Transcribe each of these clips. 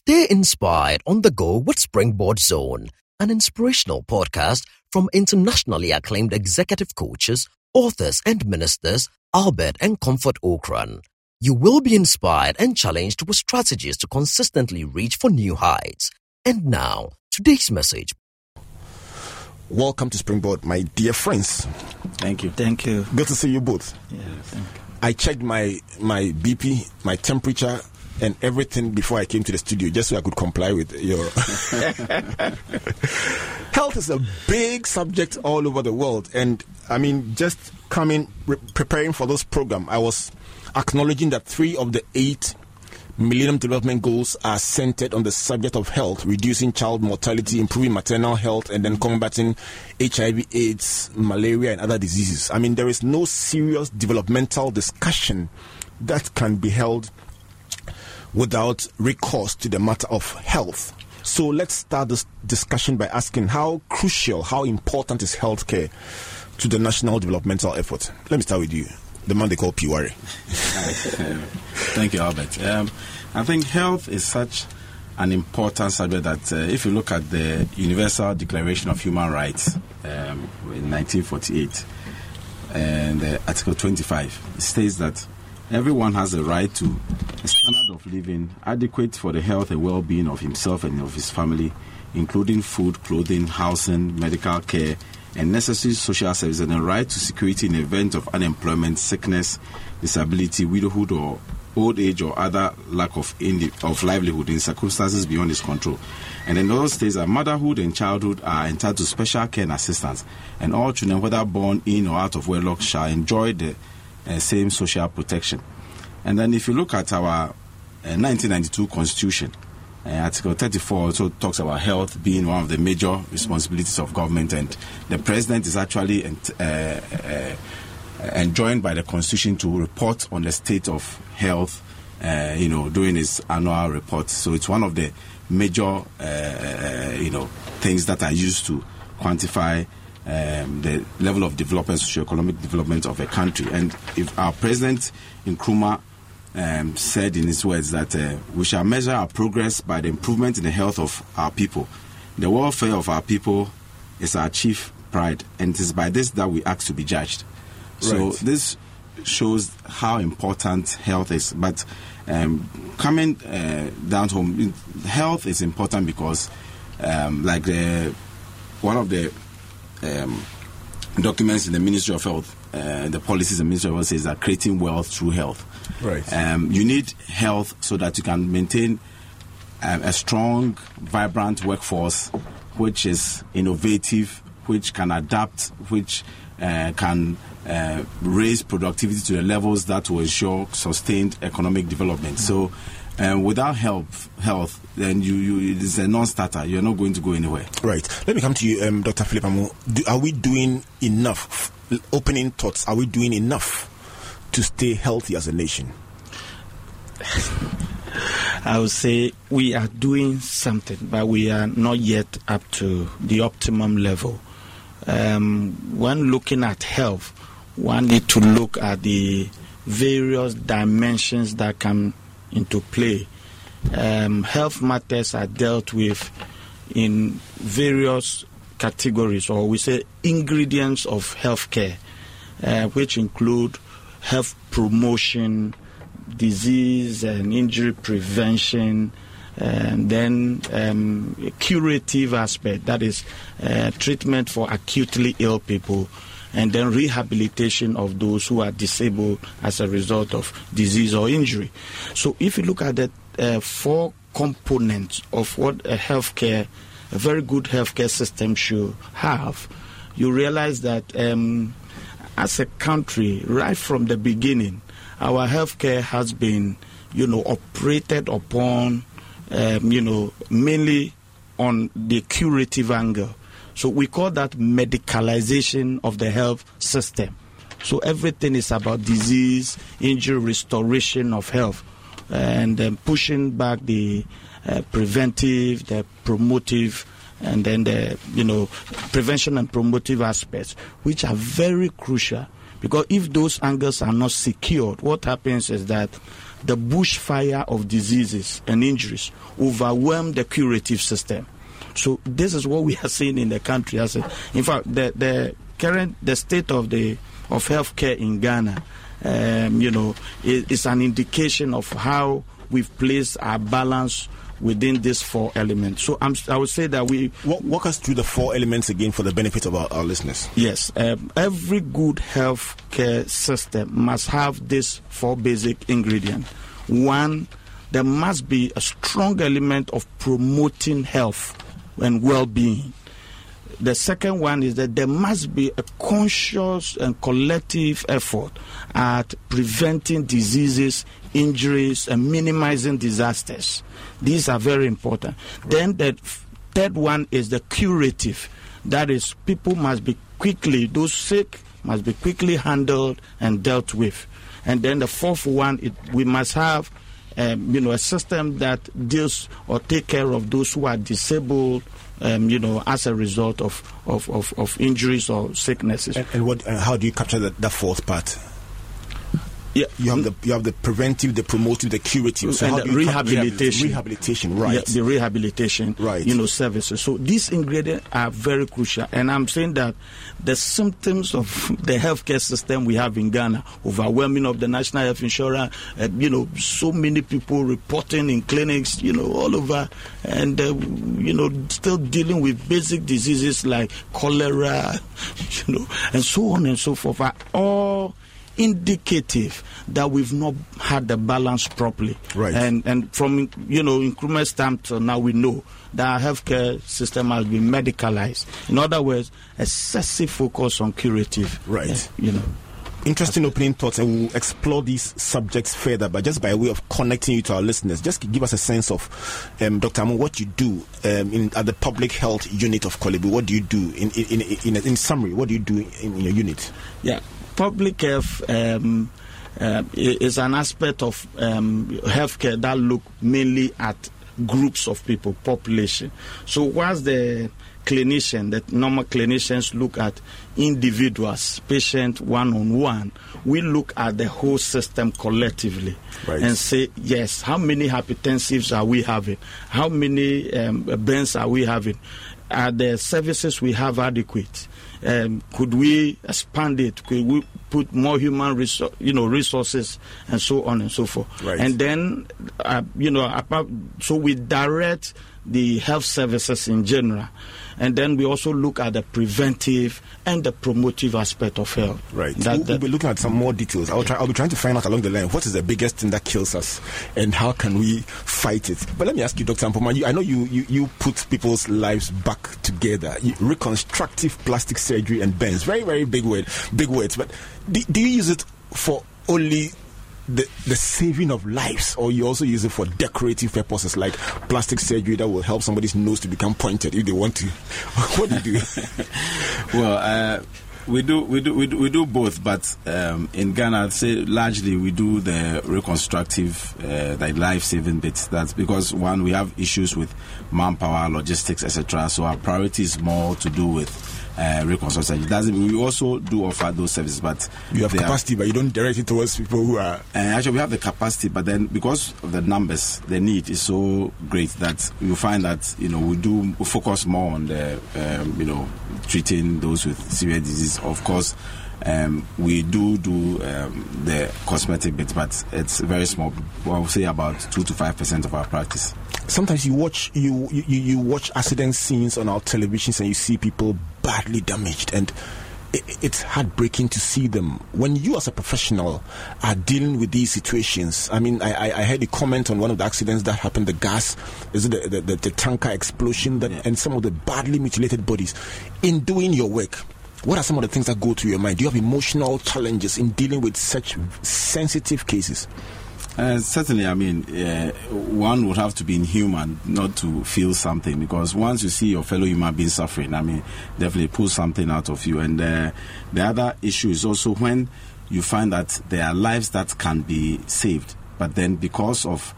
Stay inspired on the go with Springboard Zone, an inspirational podcast from internationally acclaimed executive coaches, authors, and ministers Albert and Comfort Ocran. You will be inspired and challenged with strategies to consistently reach for new heights. And now, today's message. Welcome to Springboard, my dear friends. Thank you. Thank you. Good to see you both. Yeah, thank you. I checked my my BP, my temperature, and everything before I came to the studio, just so I could comply with your. Health is a big subject all over the world, and I mean, just coming re- preparing for this program, I was acknowledging that three of the eight Millennium Development Goals are centered on the subject of health, reducing child mortality, improving maternal health, and then combating HIV, AIDS, malaria, and other diseases. I mean, there is no serious developmental discussion that can be held without recourse to the matter of health. So let's start this discussion by asking how crucial, how important is healthcare to the national developmental effort? Let me start with you, the man they call Piwari. Thank you, Albert. Um, I think health is such an important subject that uh, if you look at the Universal Declaration of Human Rights um, in 1948 and uh, Article 25, it states that everyone has a right to a standard of living adequate for the health and well-being of himself and of his family, including food, clothing, housing, medical care, and necessary social services, and a right to security in the event of unemployment, sickness, disability, widowhood, or old age or other lack of indi- of livelihood in circumstances beyond his control. And in those states motherhood and childhood are entitled to special care and assistance, and all children, whether born in or out of wedlock, shall enjoy the uh, same social protection. And then if you look at our uh, 1992 Constitution, uh, Article 34 also talks about health being one of the major responsibilities of government, and the president is actually ent- uh, uh, enjoined by the Constitution to report on the state of health, uh, you know, during his annual report. So it's one of the major, uh, you know, things that are used to quantify um, the level of development, socio-economic development of a country. And if our president Nkrumah um, said in his words that uh, we shall measure our progress by the improvement in the health of our people. The welfare of our people is our chief pride, and it is by this that we ask to be judged. So Right. this shows how important health is. But um, coming uh, down to home, health is important because, um, like the one of the um, documents in the Ministry of Health, uh, the policies the Ministry of Health says that creating wealth through health. Right. Um, you need health so that you can maintain um, a strong, vibrant workforce which is innovative, which can adapt, which uh, can uh, raise productivity to the levels that will ensure sustained economic development. So, um, without health, health, then you, you it's a non-starter. You're not going to go anywhere. Right. Let me come to you, um, Dr. Philip Amo. Do, are we doing enough? F- Opening thoughts. Are we doing enough to stay healthy as a nation? I would say we are doing something, but we are not yet up to the optimum level. Um, when looking at health, one need to look at the various dimensions that come into play. Um, health matters are dealt with in various categories, or we say ingredients of healthcare, uh, which include health promotion, disease and injury prevention, and then um, curative aspect, that is uh, treatment for acutely ill people, and then rehabilitation of those who are disabled as a result of disease or injury. So if you look at the uh, four components of what a healthcare, a very good healthcare system should have, you realize that um, as a country, right from the beginning, our healthcare has been, you know, operated upon, um, you know, mainly on the curative angle. So we call that medicalization of the health system. So everything is about disease, injury, restoration of health, and then pushing back the uh, preventive, the promotive, and then the you know prevention and promotive aspects, which are very crucial. Because if those angles are not secured, what happens is that the bushfire of diseases and injuries overwhelm the curative system. So this is what we are seeing in the country. As in fact, the, the current the state of the of healthcare in Ghana, um, you know, is, is an indication of how we've placed our balance within these four elements. So I'm, i would say that we walk, walk, us through the four elements again for the benefit of our, our listeners. Yes, um, every good health care system must have these four basic ingredients. One, there must be a strong element of promoting health and well-being. The second one is that there must be a conscious and collective effort at preventing diseases, injuries, and minimizing disasters. These are very important. Then the third one is the curative. That is, people must be quickly, those sick must be quickly handled and dealt with. And then the fourth one, it, we must have um, you know, a system that deals or take care of those who are disabled, um, you know, as a result of, of, of, of injuries or sicknesses. And, and what, uh, how do you capture that, that fourth part? Yeah. You have the you have the preventive, the promotive, the curative, so and the rehabilitation. Rehabilitation, right? Yeah, the rehabilitation, right? You know, services. So these ingredients are very crucial, and I'm saying that the symptoms of the healthcare system we have in Ghana, overwhelming of the national health insurance, uh, you know, so many people reporting in clinics, you know, all over, and uh, you know, still dealing with basic diseases like cholera, you know, and so on and so forth, are all indicative that we've not had the balance properly. Right. And and from you know Nkrumah's time to now we know that our healthcare system has been medicalized. In other words, excessive focus on curative. Right. Yeah, you know interesting opening thoughts and we'll explore these subjects further but just by way of connecting you to our listeners just give us a sense of um, dr Amu, what you do um, in, at the public health unit of Korle what do you do in in, in, in, in summary what do you do in, in your unit yeah public health um, uh, is an aspect of um, healthcare that look mainly at groups of people, population. So whilst the clinician, the normal clinicians look at individuals, patient one on one, we look at the whole system collectively right. and say, yes, how many hypertensives are we having? How many um, burns are we having? Are the services we have adequate? um, could we expand it? Could we put more human resource, you know, resources and so on and so forth? Right. And then, uh, you know, so we direct the health services in general. And then we also look at the preventive and the promotive aspect of health. Right. That, we'll, we'll, be looking at some more details. I'll, try, I'll be trying to find out along the line what is the biggest thing that kills us and how can we fight it. But let me ask you, Dr. Ampoma, I know you, you, you put people's lives back together. You, reconstructive plastic surgery and burns. Very, very big word, big words. But do, do you use it for only the, the saving of lives, or you also use it for decorative purposes like plastic surgery that will help somebody's nose to become pointed if they want to. what do you do? well, uh, we do we do we do, we do both, but um, in Ghana, I'd say largely we do the reconstructive, uh, like life saving bits. That's because one we have issues with manpower, logistics, etc. So our priority is more to do with uh, reconstruction. It doesn't. We also do offer those services, but you have capacity, are, but you don't direct it towards people who are. Uh, actually, we have the capacity, but then because of the numbers, the need is so great that you find that you know we do we focus more on the um, you know treating those with severe disease. Of course. Um, we do do um, the cosmetic bit, but it's very small. Well, I would say about two to five percent of our practice sometimes you watch you, you you watch accident scenes on our televisions and you see people badly damaged and it's heartbreaking to see them. When you, as a professional, are dealing with these situations, I mean, I, I heard a comment on one of the accidents that happened. The gas, is it the, the, the, the tanker explosion, that, yeah. and some of the badly mutilated bodies. In doing your work, what are some of the things that go through your mind? Do you have emotional challenges in dealing with such sensitive cases? Uh, certainly, I mean, uh, one would have to be inhuman not to feel something because once you see your fellow human being suffering, I mean, definitely pull something out of you. And uh, the other issue is also when you find that there are lives that can be saved, but then because of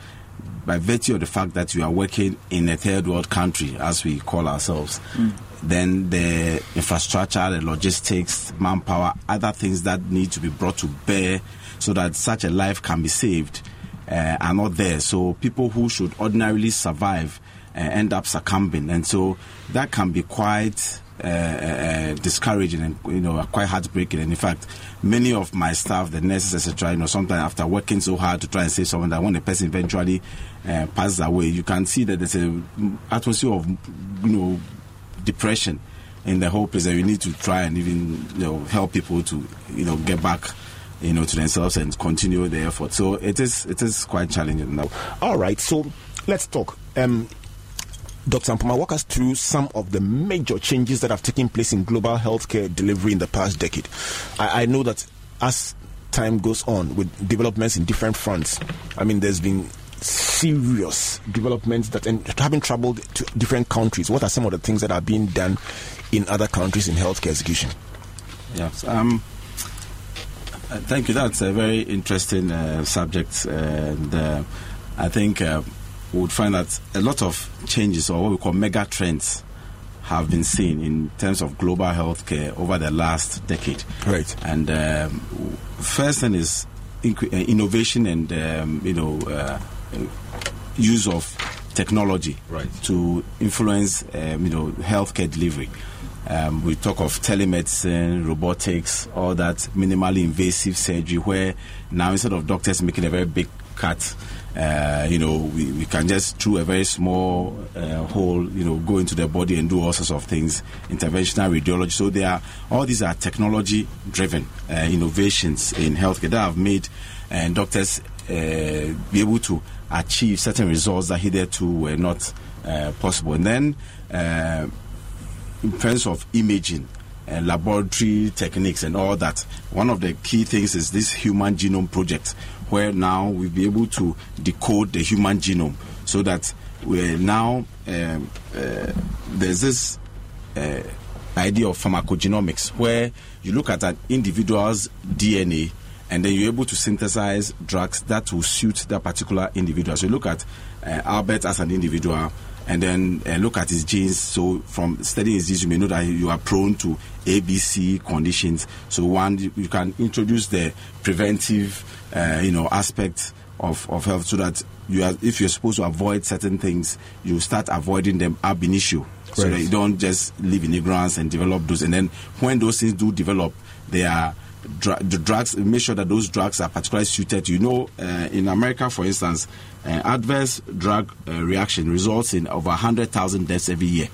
by virtue of the fact that you are working in a third world country, as we call ourselves, mm. then the infrastructure, the logistics, manpower, other things that need to be brought to bear so that such a life can be saved uh, are not there. So people who should ordinarily survive uh, end up succumbing, and so that can be quite uh, uh, discouraging and you know quite heartbreaking. And in fact, many of my staff, the nurses, etc., you know, sometimes after working so hard to try and save someone, that when the person eventually uh, passes away, you can see that there's a atmosphere of you know depression in the whole place. And we need to try and even you know help people to you know get back you know to themselves and continue the effort. So it is it is quite challenging now. All right, so let's talk. Um, Dr. Ampoma, walk us through some of the major changes that have taken place in global healthcare delivery in the past decade. I, I know that as time goes on with developments in different fronts, I mean, there's been serious developments that and having traveled to different countries. What are some of the things that are being done in other countries in healthcare execution? Yes. Um, thank you. That's a very interesting uh, subject, and uh, I think uh, we would find that a lot of changes or what we call mega trends have been seen in terms of global healthcare over the last decade. Right. And um, first thing is inc- uh, innovation and um, you know uh, use of technology Right. to influence um, you know healthcare delivery. Um, we talk of telemedicine, robotics, all that minimally invasive surgery, where now instead of doctors making a very big cut, uh, you know, we, we can just through a very small uh, hole, you know, go into the body and do all sorts of things. Interventional radiology. So they are all these are technology-driven uh, innovations in healthcare that have made uh, doctors uh, be able to achieve certain results that hitherto were not uh, possible. And then. In terms of imaging and laboratory techniques and all that, one of the key things is this human genome project, where now we'll be able to decode the human genome so that we're now um, uh, there's this uh, idea of pharmacogenomics where you look at an individual's DNA and then you're able to synthesize drugs that will suit that particular individual. So you look at uh, Albert as an individual and then uh, look at his genes. So from studying his genes, you may know that you are prone to ABC conditions. So one, you, can introduce the preventive, uh, you know, aspect of, of health so that you are, if you're supposed to avoid certain things, you start avoiding them ab initio. So Right. that you don't just live in ignorance and develop those. And then when those things do develop, they are the drugs. Make sure that those drugs are particularly suited. You know, uh, in America, for instance, uh, adverse drug uh, reaction results in over hundred thousand deaths every year.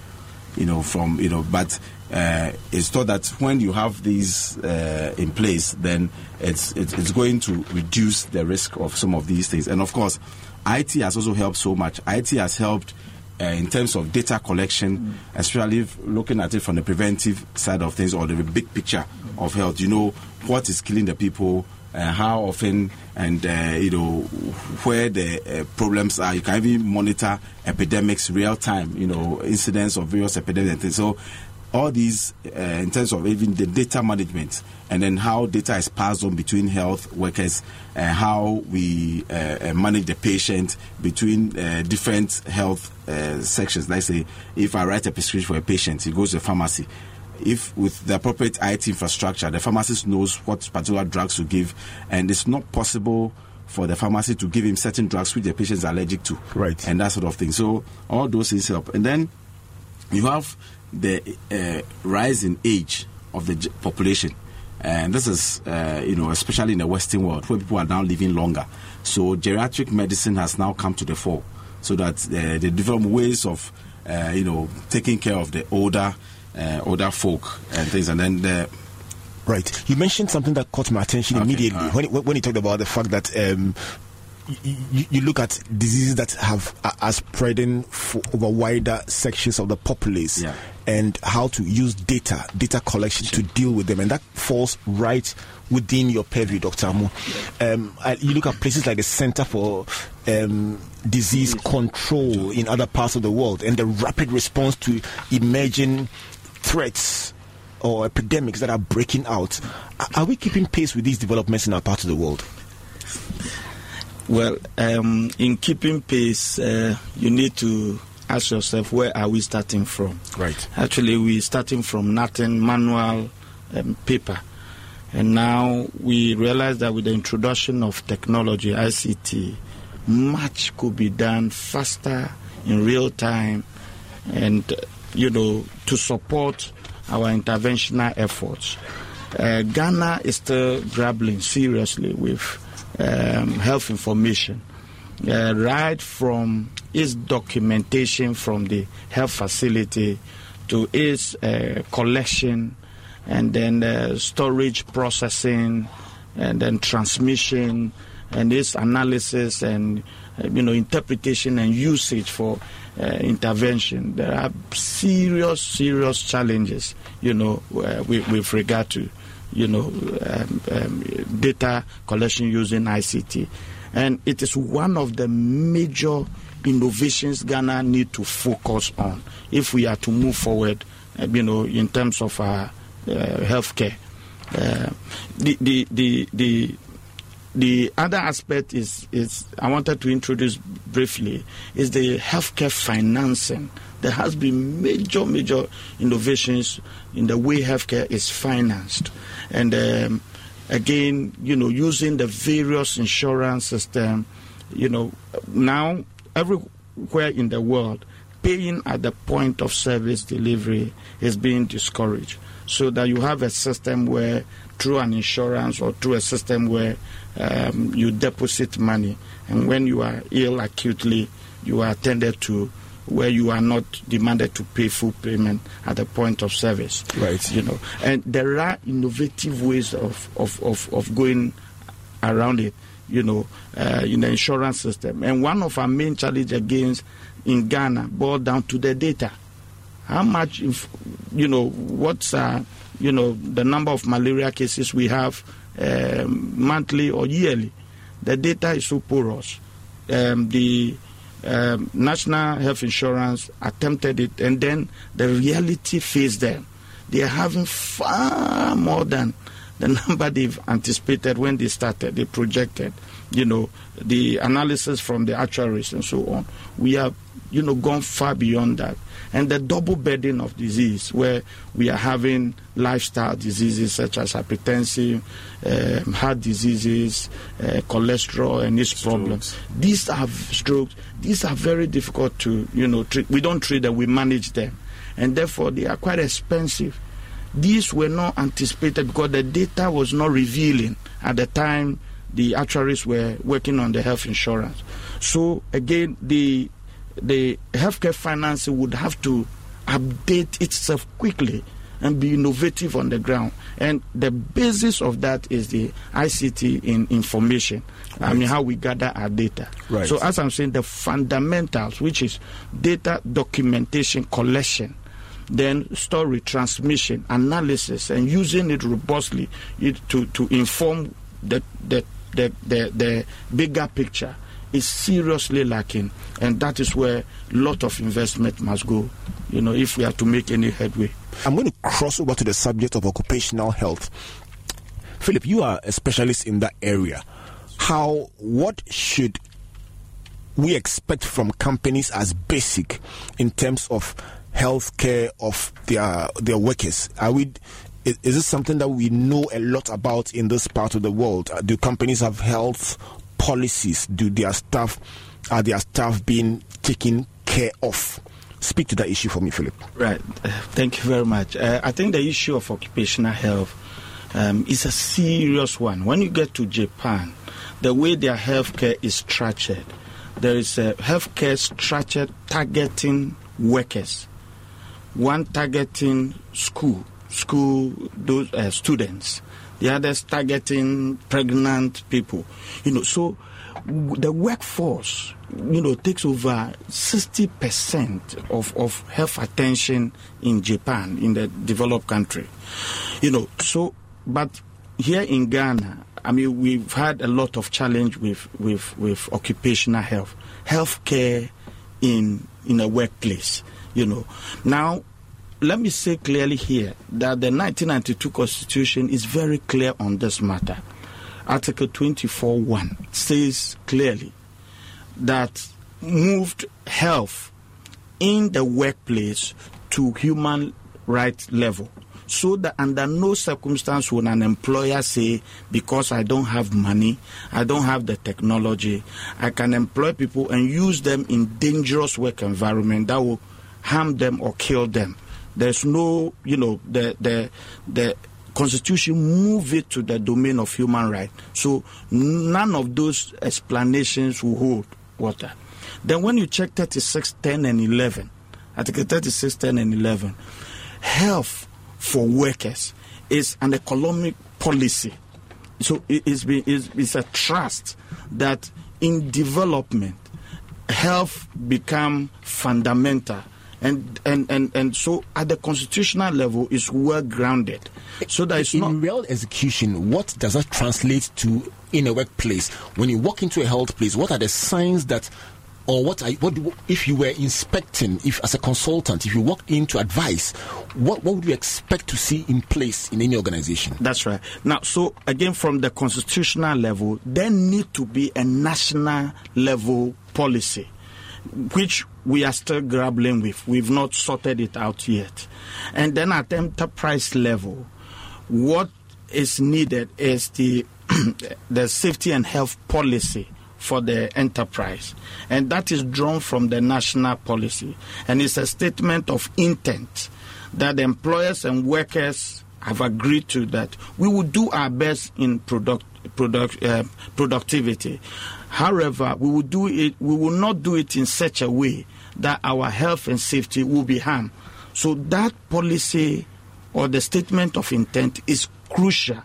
You know, from you know, but uh, it's thought that when you have these uh, in place, then it's, it's it's going to reduce the risk of some of these things. And of course, IT has also helped so much. IT has helped uh, in terms of data collection, especially if looking at it from the preventive side of things or the big picture of health. You know what is killing the people, uh, how often, and uh, you know where the uh, problems are. You can even monitor epidemics real time. You know incidents of various epidemics. and. So all these uh, in terms of even the data management and then how data is passed on between health workers uh, how we uh, manage the patient between uh, different health sections like say if i write a prescription for a patient he goes to the pharmacy if with the appropriate IT infrastructure, the pharmacist knows what particular drugs to give, and it's not possible for the pharmacy to give him certain drugs which the patient is allergic to, Right. and that sort of thing. So all those things help, and then you have the uh, rise in age of the population. And this is, uh, you know, especially in the Western world where people are now living longer. So geriatric medicine has now come to the fore so that uh, the different ways of, uh, you know, taking care of the older, uh, older folk and things. And then the, Right. You mentioned something that caught my attention Okay, immediately alright. when, you- when you talked about the fact that um, you, you look at diseases that have are, are spreading for, over wider sections of the populace Yeah. and how to use data data collection to deal with them and that falls right within your purview dr Amu. um, I- you look at places like the center for um, disease control in other parts of the world and the rapid response to emerging threats or epidemics that are breaking out Are- we keeping pace with these developments in our part of the world Well, um, in keeping pace, uh, you need to ask yourself where are we starting from? right Actually, we're starting from nothing, manual um, paper. And now we realize that with the introduction of technology, ICT, much could be done faster in real time and, you know, to support our interventional efforts. Uh, Ghana is still grappling seriously with um, health information, uh, right from its documentation from the health facility to its uh, collection and then uh, storage processing and then transmission and its analysis and uh, you know interpretation and usage for uh, intervention. There are serious, serious challenges, you know, uh, with, with, regard to, you know, um, um, data collection using ICT, and it is one of the major innovations Ghana need to focus on if we are to move forward, uh, you know, in terms of our uh, healthcare. Uh, the, the, the, the the other aspect is, is I wanted to introduce briefly is the healthcare financing. There has been major, major innovations in the way healthcare is financed, and um, again, you know, using the various insurance system. You know, now everywhere in the world, paying at the point of service delivery is being discouraged. So that you have a system where, through an insurance or through a system where um, you deposit money, and when you are ill acutely, you are attended to where you are not demanded to pay full payment at the point of service. Right. You know, and there are innovative ways of, of, of, of going around it, you know, uh, in the insurance system. And one of our main challenge against in Ghana boiled down to the data. How much, if, you know, what's, uh, you know, the number of malaria cases we have um, monthly or yearly. The data is so porous. Um, the um, National Health Insurance attempted it, and then the reality faced them. They are having far more than the number they've anticipated when they started, they projected, you know, the analysis from the actuaries and so on. We have, you know, gone far beyond that and the double burden of disease, where we are having lifestyle diseases such as hypertension, um, heart diseases, uh, cholesterol, and its problems. These are strokes. These are very difficult to, you know, treat. We don't treat them, we manage them. And therefore, they are quite expensive. These were not anticipated because the data was not revealing at the time the actuaries were working on the health insurance. So, again, the the healthcare financing would have to update itself quickly and be innovative on the ground. And the basis of that is the ICT in information. Right. I mean, how we gather our data. Right. So, as I'm saying, the fundamentals, which is data documentation collection, then story transmission, analysis, and using it robustly it, to, to inform the, the, the, the, the bigger picture is seriously lacking, and that is where a lot of investment must go. You know, if we are to make any headway. I'm going to cross over to the subject of occupational health. Philip, you are a specialist in that area. How, what should we expect from companies as basic in terms of health care of their their workers? Are we is, is this something that we know a lot about in this part of the world? Do companies have health policies do their staff are their staff being taken care of? Speak to that issue for me, Philip. Right. Uh, thank you very much. Uh, I think the issue of occupational health um, is a serious one. When you get to Japan, the way their healthcare is structured, there is a healthcare structure targeting workers, one targeting school, school those uh, students, the others targeting pregnant people. You know, so the workforce, you know, takes over 60% of, of health attention in Japan, in the developed country. You know, so, but here in Ghana, I mean, we've had a lot of challenge with, with, with occupational health, health care in, in a workplace, you know. Now, let me say clearly here that the 1992 Constitution is very clear on this matter. Article 24.1 says clearly that moved health in the workplace to human rights level. so that under no circumstance would an employer say, because I don't have money, I don't have the technology, I can employ people and use them in dangerous work environment that will harm them or kill them. There's no, you know, the the the constitution move it to the domain of human right. So none of those explanations will hold water. Then when you check 36, 10, and 11, Article 36, 10, and 11, health for workers is an economic policy. So it's, it's, it's a trust that in development, health become fundamental and and and and so at the constitutional level is well grounded. So that it's in not real execution what does that translate to in a workplace? When you walk into a health place what are the signs that or what I, what if you were inspecting if as a consultant if you walked in to advise what what would you expect to see in place in any organization? That's right. Now, so again, from the constitutional level, there need to be a national level policy, which we are still grappling with. We've not sorted it out yet. And then at enterprise level, what is needed is the the safety and health policy for the enterprise and that is drawn from the national policy and it's a statement of intent that employers and workers have agreed to that we will do our best in product, product, uh, productivity. However, we will do it. We will not do it in such a way that our health and safety will be harmed. So that policy or the statement of intent is crucial.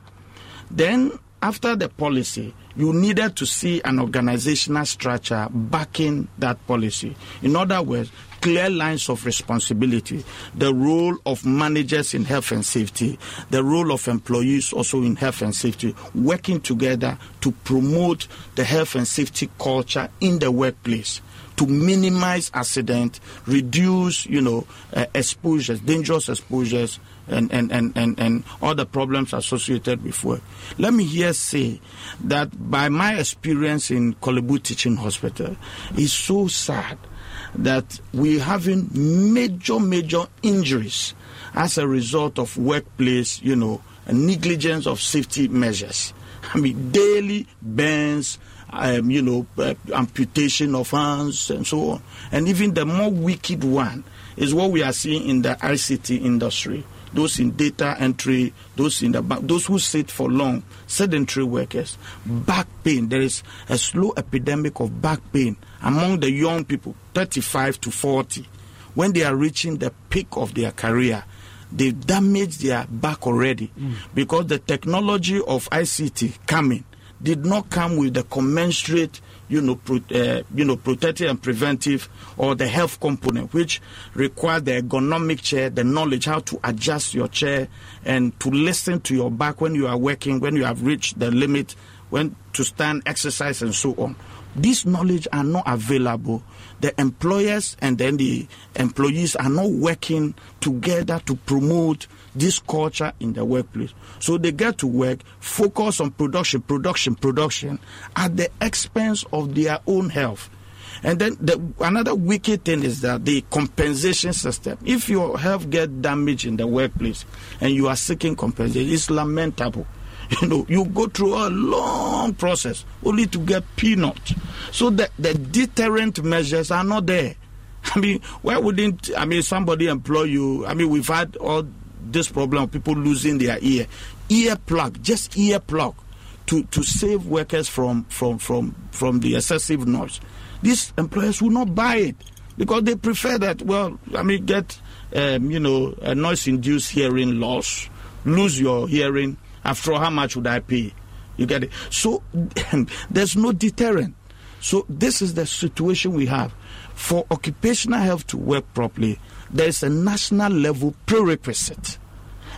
Then, after the policy, you needed to see an organizational structure backing that policy. In other words, clear lines of responsibility, the role of managers in health and safety, the role of employees also in health and safety, working together to promote the health and safety culture in the workplace to minimize accident, reduce, you know, uh, exposures, dangerous exposures, and, and, and, and, and all the problems associated with work. Let me here say that by my experience in Korle Bu Teaching Hospital, it's so sad that we're having major, major injuries as a result of workplace, you know, negligence of safety measures. I mean, daily burns, um, you know, uh, amputation of hands and so on. And even the more wicked one is what we are seeing in the ICT industry. Those in data entry, those in the back, those who sit for long, sedentary workers, back pain. There is a slow epidemic of back pain among the young people, 35 to 40. When they are reaching the peak of their career, they've damaged their back already mm. because the technology of ICT coming did not come with the commensurate, you know, pro, uh, you know, protective and preventive or the health component, which require the ergonomic chair, the knowledge how to adjust your chair and to listen to your back when you are working, when you have reached the limit, when to stand, exercise, and so on. This knowledge are not available. The employers and then the employees are not working together to promote this culture in the workplace. So they get to work, focus on production, production, production at the expense of their own health. And then the, another wicked thing is that the compensation system. If your health get damaged in the workplace and you are seeking compensation, it's lamentable. You know, you go through a long process only to get peanuts. So the, the deterrent measures are not there. I mean, why wouldn't I mean somebody employ you? I mean, we've had all this problem of people losing their ear, ear plug, just ear plug, to to save workers from from from from the excessive noise. These employers will not buy it because they prefer that. Well, I mean, get um, you know a noise-induced hearing loss, lose your hearing. After all, how much would I pay? You get it. So there's no deterrent. So this is the situation we have. For occupational health to work properly, there is a national level prerequisite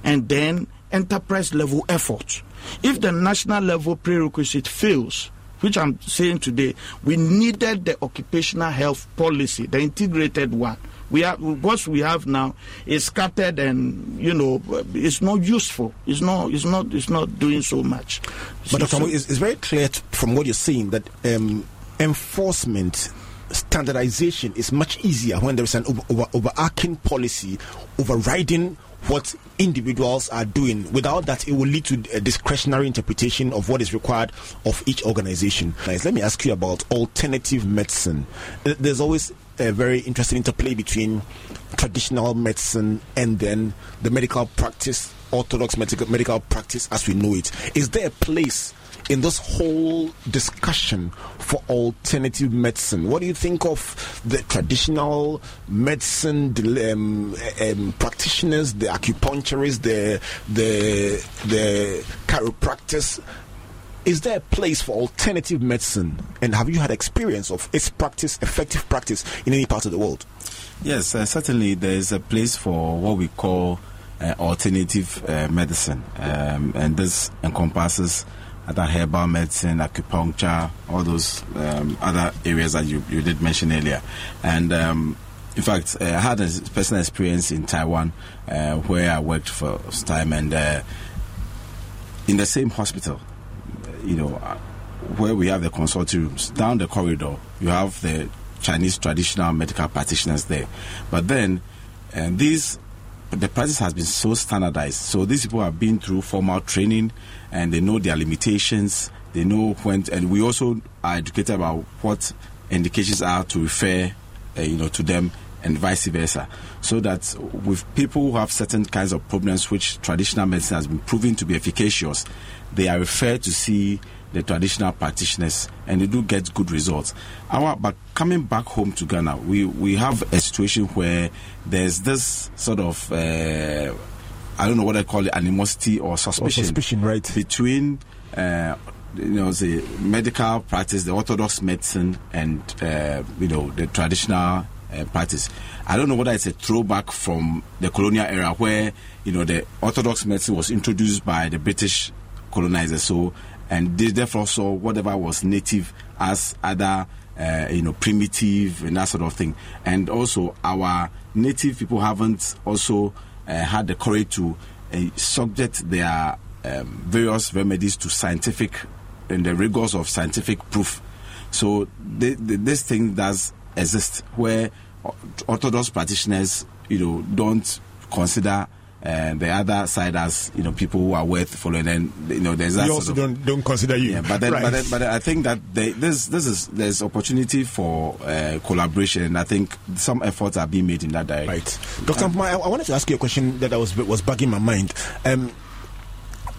and then enterprise level effort. If the national level prerequisite fails, which I'm saying today, we needed the occupational health policy, the integrated one. We have what we have now is scattered and you know it's not useful. It's not. It's not. It's not doing so much. But So- Dr. Amu, it's, it's very clear t- from what you're saying that um, enforcement standardization is much easier when there is an over, over, overarching policy overriding what individuals are doing. Without that, it will lead to a discretionary interpretation of what is required of each organization. Let me ask you about alternative medicine. There's always a very interesting interplay between traditional medicine and then the medical practice, orthodox medical, medical practice as we know it. Is there a place in this whole discussion for alternative medicine? What do you think of the traditional medicine um, um, practitioners, the acupuncturists, the the the chiropractors? Is there a place for alternative medicine? And have you had experience of its practice, effective practice, in any part of the world? Yes, uh, certainly there is a place for what we call uh, alternative uh, medicine, um, and this encompasses other herbal medicine, acupuncture, all those um, other areas that you, you did mention earlier. And um, in fact, uh, I had a personal experience in Taiwan uh, where I worked for some time, and uh, in the same hospital, you know, uh, where we have the consulting rooms, down the corridor, you have the Chinese traditional medical practitioners there. But then, uh, these the practice has been so standardized. So these people have been through formal training and they know their limitations. They know when, and we also are educated about what indications are to refer, uh, you know, to them and vice versa. So that with people who have certain kinds of problems which traditional medicine has been proven to be efficacious, they are referred to see the traditional practitioners and they do get good results. Our, but coming back home to Ghana, we, we have a situation where there's this sort of uh, I don't know what I call it, animosity or suspicion, or suspicion right. between uh, you know the medical practice, the orthodox medicine, and uh, you know the traditional uh, practice. I don't know whether it's a throwback from the colonial era where you know the orthodox medicine was introduced by the British colonizers, so and they therefore saw whatever was native as other. Uh, you know, primitive and that sort of thing, and also our native people haven't also uh, had the courage to uh, subject their um, various remedies to scientific and the rigors of scientific proof. So this thing does exist where orthodox practitioners, you know, don't consider and the other side as you know people who are worth following. And you know, there's that. You also of, don't don't consider you. Yeah, but then, right. but then, but I think that they, this this is there's opportunity for uh, collaboration, and I think some efforts are being made in that direction. Right, Doctor. Um, I, I wanted to ask you a question that I was was bugging my mind. Um,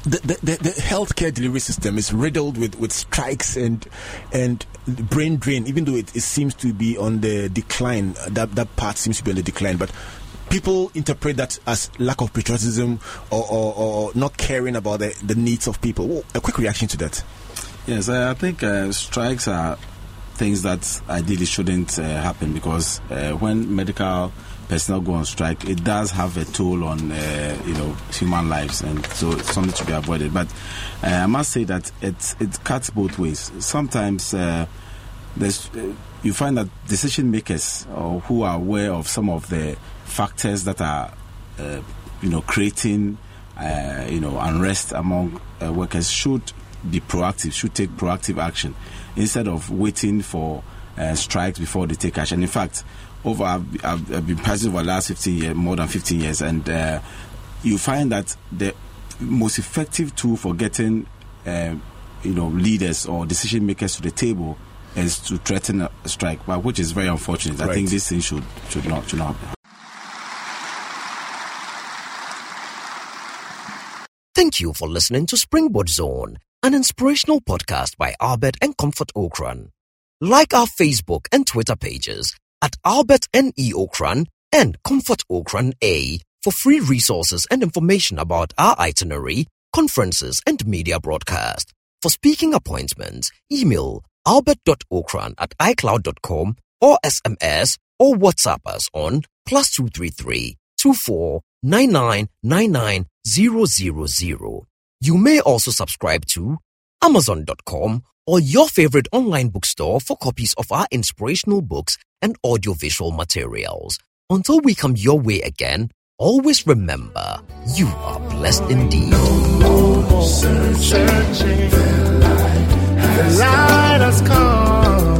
the, the, the, healthcare delivery system is riddled with, with strikes and and brain drain, even though it, it seems to be on the decline. That that part seems to be on the decline. But people interpret that as lack of patriotism or, or, or not caring about the, the needs of people. A quick reaction to that. Yes, I think uh, strikes are things that ideally shouldn't uh, happen because uh, when medical personnel go on strike, it does have a toll on uh, you know human lives, and so it's something to be avoided. But uh, I must say that it it cuts both ways. Sometimes uh, there's you find that decision makers or who are aware of some of the factors that are, uh, you know, creating, uh, you know, unrest among uh, workers should be proactive, should take proactive action instead of waiting for uh, strikes before they take action. In fact, over I've, I've, I've been president for the last 15 years, more than 15 years, and uh, you find that the most effective tool for getting, uh, you know, leaders or decision makers to the table is to threaten a strike, but which is very unfortunate. Right. I think this thing should should not should not happen. Thank you for listening to Springboard Zone, an inspirational podcast by Albert and Comfort Ocran. Like our Facebook and Twitter pages at Albert N.E. Ocran and Comfort Ocran A for free resources and information about our itinerary, conferences, and media broadcast. For speaking appointments, email albert.ocran at icloud.com or SMS or WhatsApp us on plus 233 24 000. You may also subscribe to Amazon.com or your favorite online bookstore for copies of our inspirational books and audiovisual materials. Until we come your way again, always remember you are blessed indeed. No searching. The light has come.